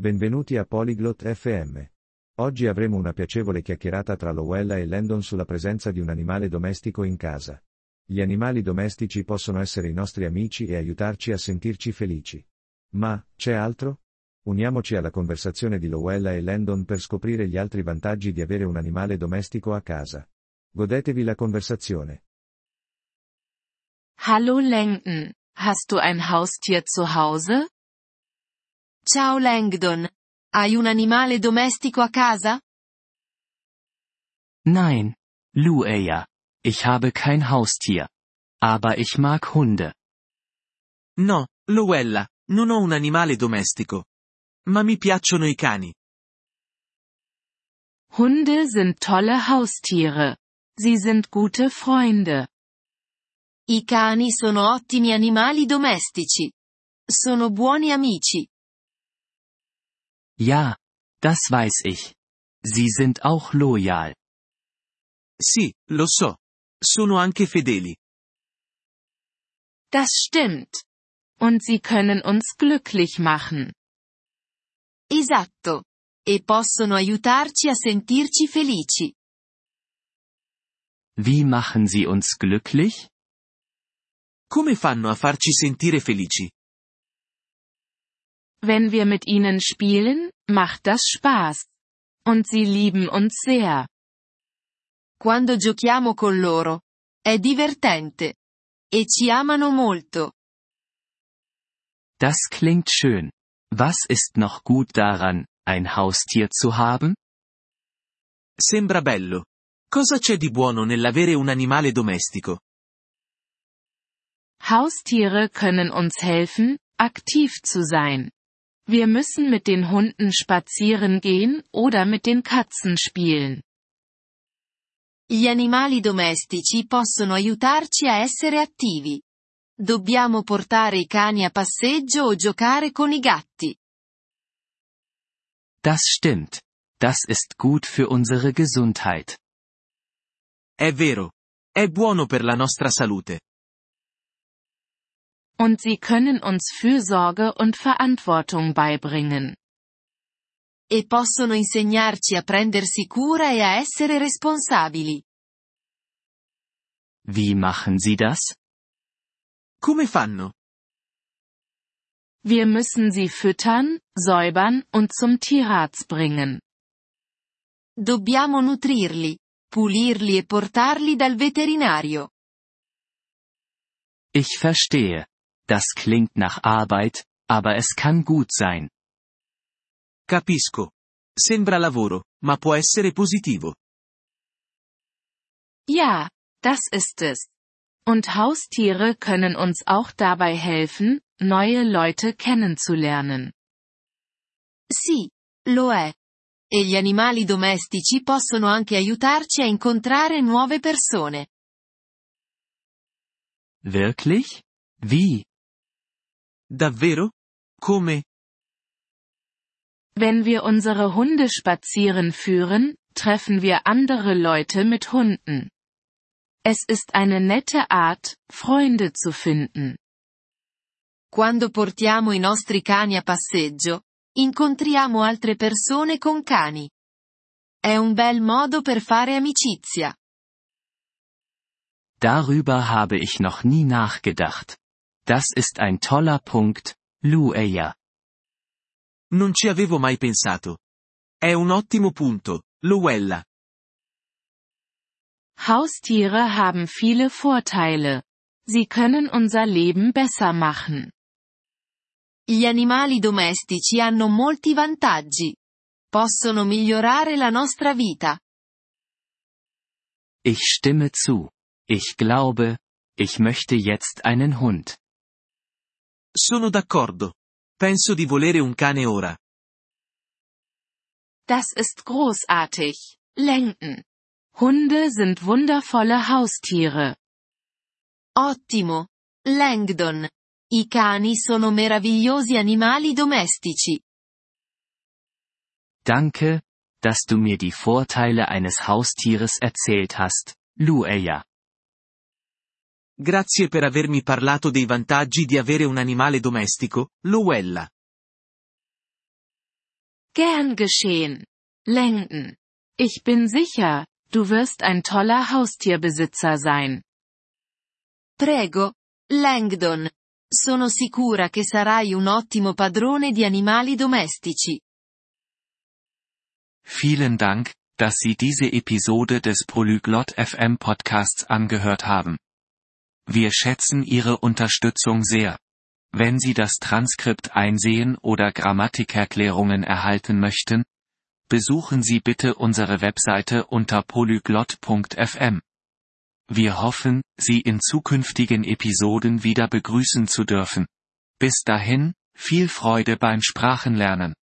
Benvenuti a Polyglot FM. Oggi avremo una piacevole chiacchierata tra Lowella e Landon sulla presenza di un animale domestico in casa. Gli animali domestici possono essere i nostri amici e aiutarci a sentirci felici. Ma, c'è altro? Uniamoci alla conversazione di Lowella e Landon per scoprire gli altri vantaggi di avere un animale domestico a casa. Godetevi la conversazione. Hallo Langdon, hast du ein Haustier zu Hause? Ciao Langdon. Hai un animale domestico a casa? Nein, Lueya. Ich habe kein Haustier. Aber ich mag Hunde. No, Luella, non ho un animale domestico. Ma mi piacciono i cani. Hunde sind tolle Haustiere. Sie sind gute Freunde. I cani sono ottimi animali domestici. Sono buoni amici. Ja, das weiß ich. Sie sind auch loyal. Sì, lo so. Sono anche fedeli. Das stimmt. Und sie können uns glücklich machen. Esatto. E possono aiutarci a sentirci felici. Wie machen sie uns glücklich? Come fanno a farci sentire felici? Wenn wir mit ihnen spielen, macht das Spaß. Und sie lieben uns sehr. Quando giochiamo con loro. È divertente. E ci amano molto. Das klingt schön. Was ist noch gut daran, ein Haustier zu haben? Sembra bello. Cosa c'è di buono nell'avere un animale domestico? Haustiere können uns helfen, aktiv zu sein. Wir müssen mit den Hunden spazieren gehen oder mit den Katzen spielen. Gli animali domestici possono aiutarci a essere attivi. Dobbiamo portare i cani a passeggio o giocare con i gatti. Das stimmt. Das ist gut für unsere Gesundheit. È vero. È buono per la nostra salute. Und sie können uns Fürsorge und Verantwortung beibringen. E possono insegnarci a prendersi cura e a essere responsabili. Wie machen sie das? Come fanno? Wir müssen sie füttern, säubern und zum Tierarzt bringen. Dobbiamo nutrirli, pulirli e portarli dal veterinario. Ich verstehe. Das klingt nach Arbeit, aber es kann gut sein. Capisco. Sembra lavoro, ma può essere positivo. Ja, das ist es. Und Haustiere können uns auch dabei helfen, neue Leute kennenzulernen. Sì, lo è. E gli animali domestici possono anche aiutarci a incontrare nuove persone. Wirklich? Wie? Davvero? Come? Wenn wir unsere Hunde spazieren führen, treffen wir andere Leute mit Hunden. Es ist eine nette Art, Freunde zu finden. Quando portiamo i nostri cani a passeggio, incontriamo altre persone con cani. È un bel modo per fare amicizia. Darüber habe ich noch nie nachgedacht. Das ist ein toller Punkt, Lueya. Non ci avevo mai pensato. È un ottimo punto, Luella. Haustiere haben viele Vorteile. Sie können unser Leben besser machen. Gli animali domestici hanno molti vantaggi. Possono migliorare la nostra vita. Ich stimme zu. Ich glaube, ich möchte jetzt einen Hund. Sono d'accordo. Penso di volere un cane ora. Das ist großartig. Lenken. Hunde sind wundervolle Haustiere. Ottimo. Langdon. I cani sono meravigliosi animali domestici. Danke, dass du mir die Vorteile eines Haustieres erzählt hast, Lueya. Grazie per avermi parlato dei vantaggi di avere un animale domestico, Luella. Gern geschehen. Langdon. Ich bin sicher, du wirst ein toller Haustierbesitzer sein. Prego, Langdon. Sono sicura che sarai un ottimo padrone di animali domestici. Vielen Dank, dass Sie diese Episode des Polyglot FM Podcasts angehört haben. Wir schätzen Ihre Unterstützung sehr. Wenn Sie das Transkript einsehen oder Grammatikerklärungen erhalten möchten, besuchen Sie bitte unsere Webseite unter polyglot.fm. Wir hoffen, Sie in zukünftigen Episoden wieder begrüßen zu dürfen. Bis dahin, viel Freude beim Sprachenlernen.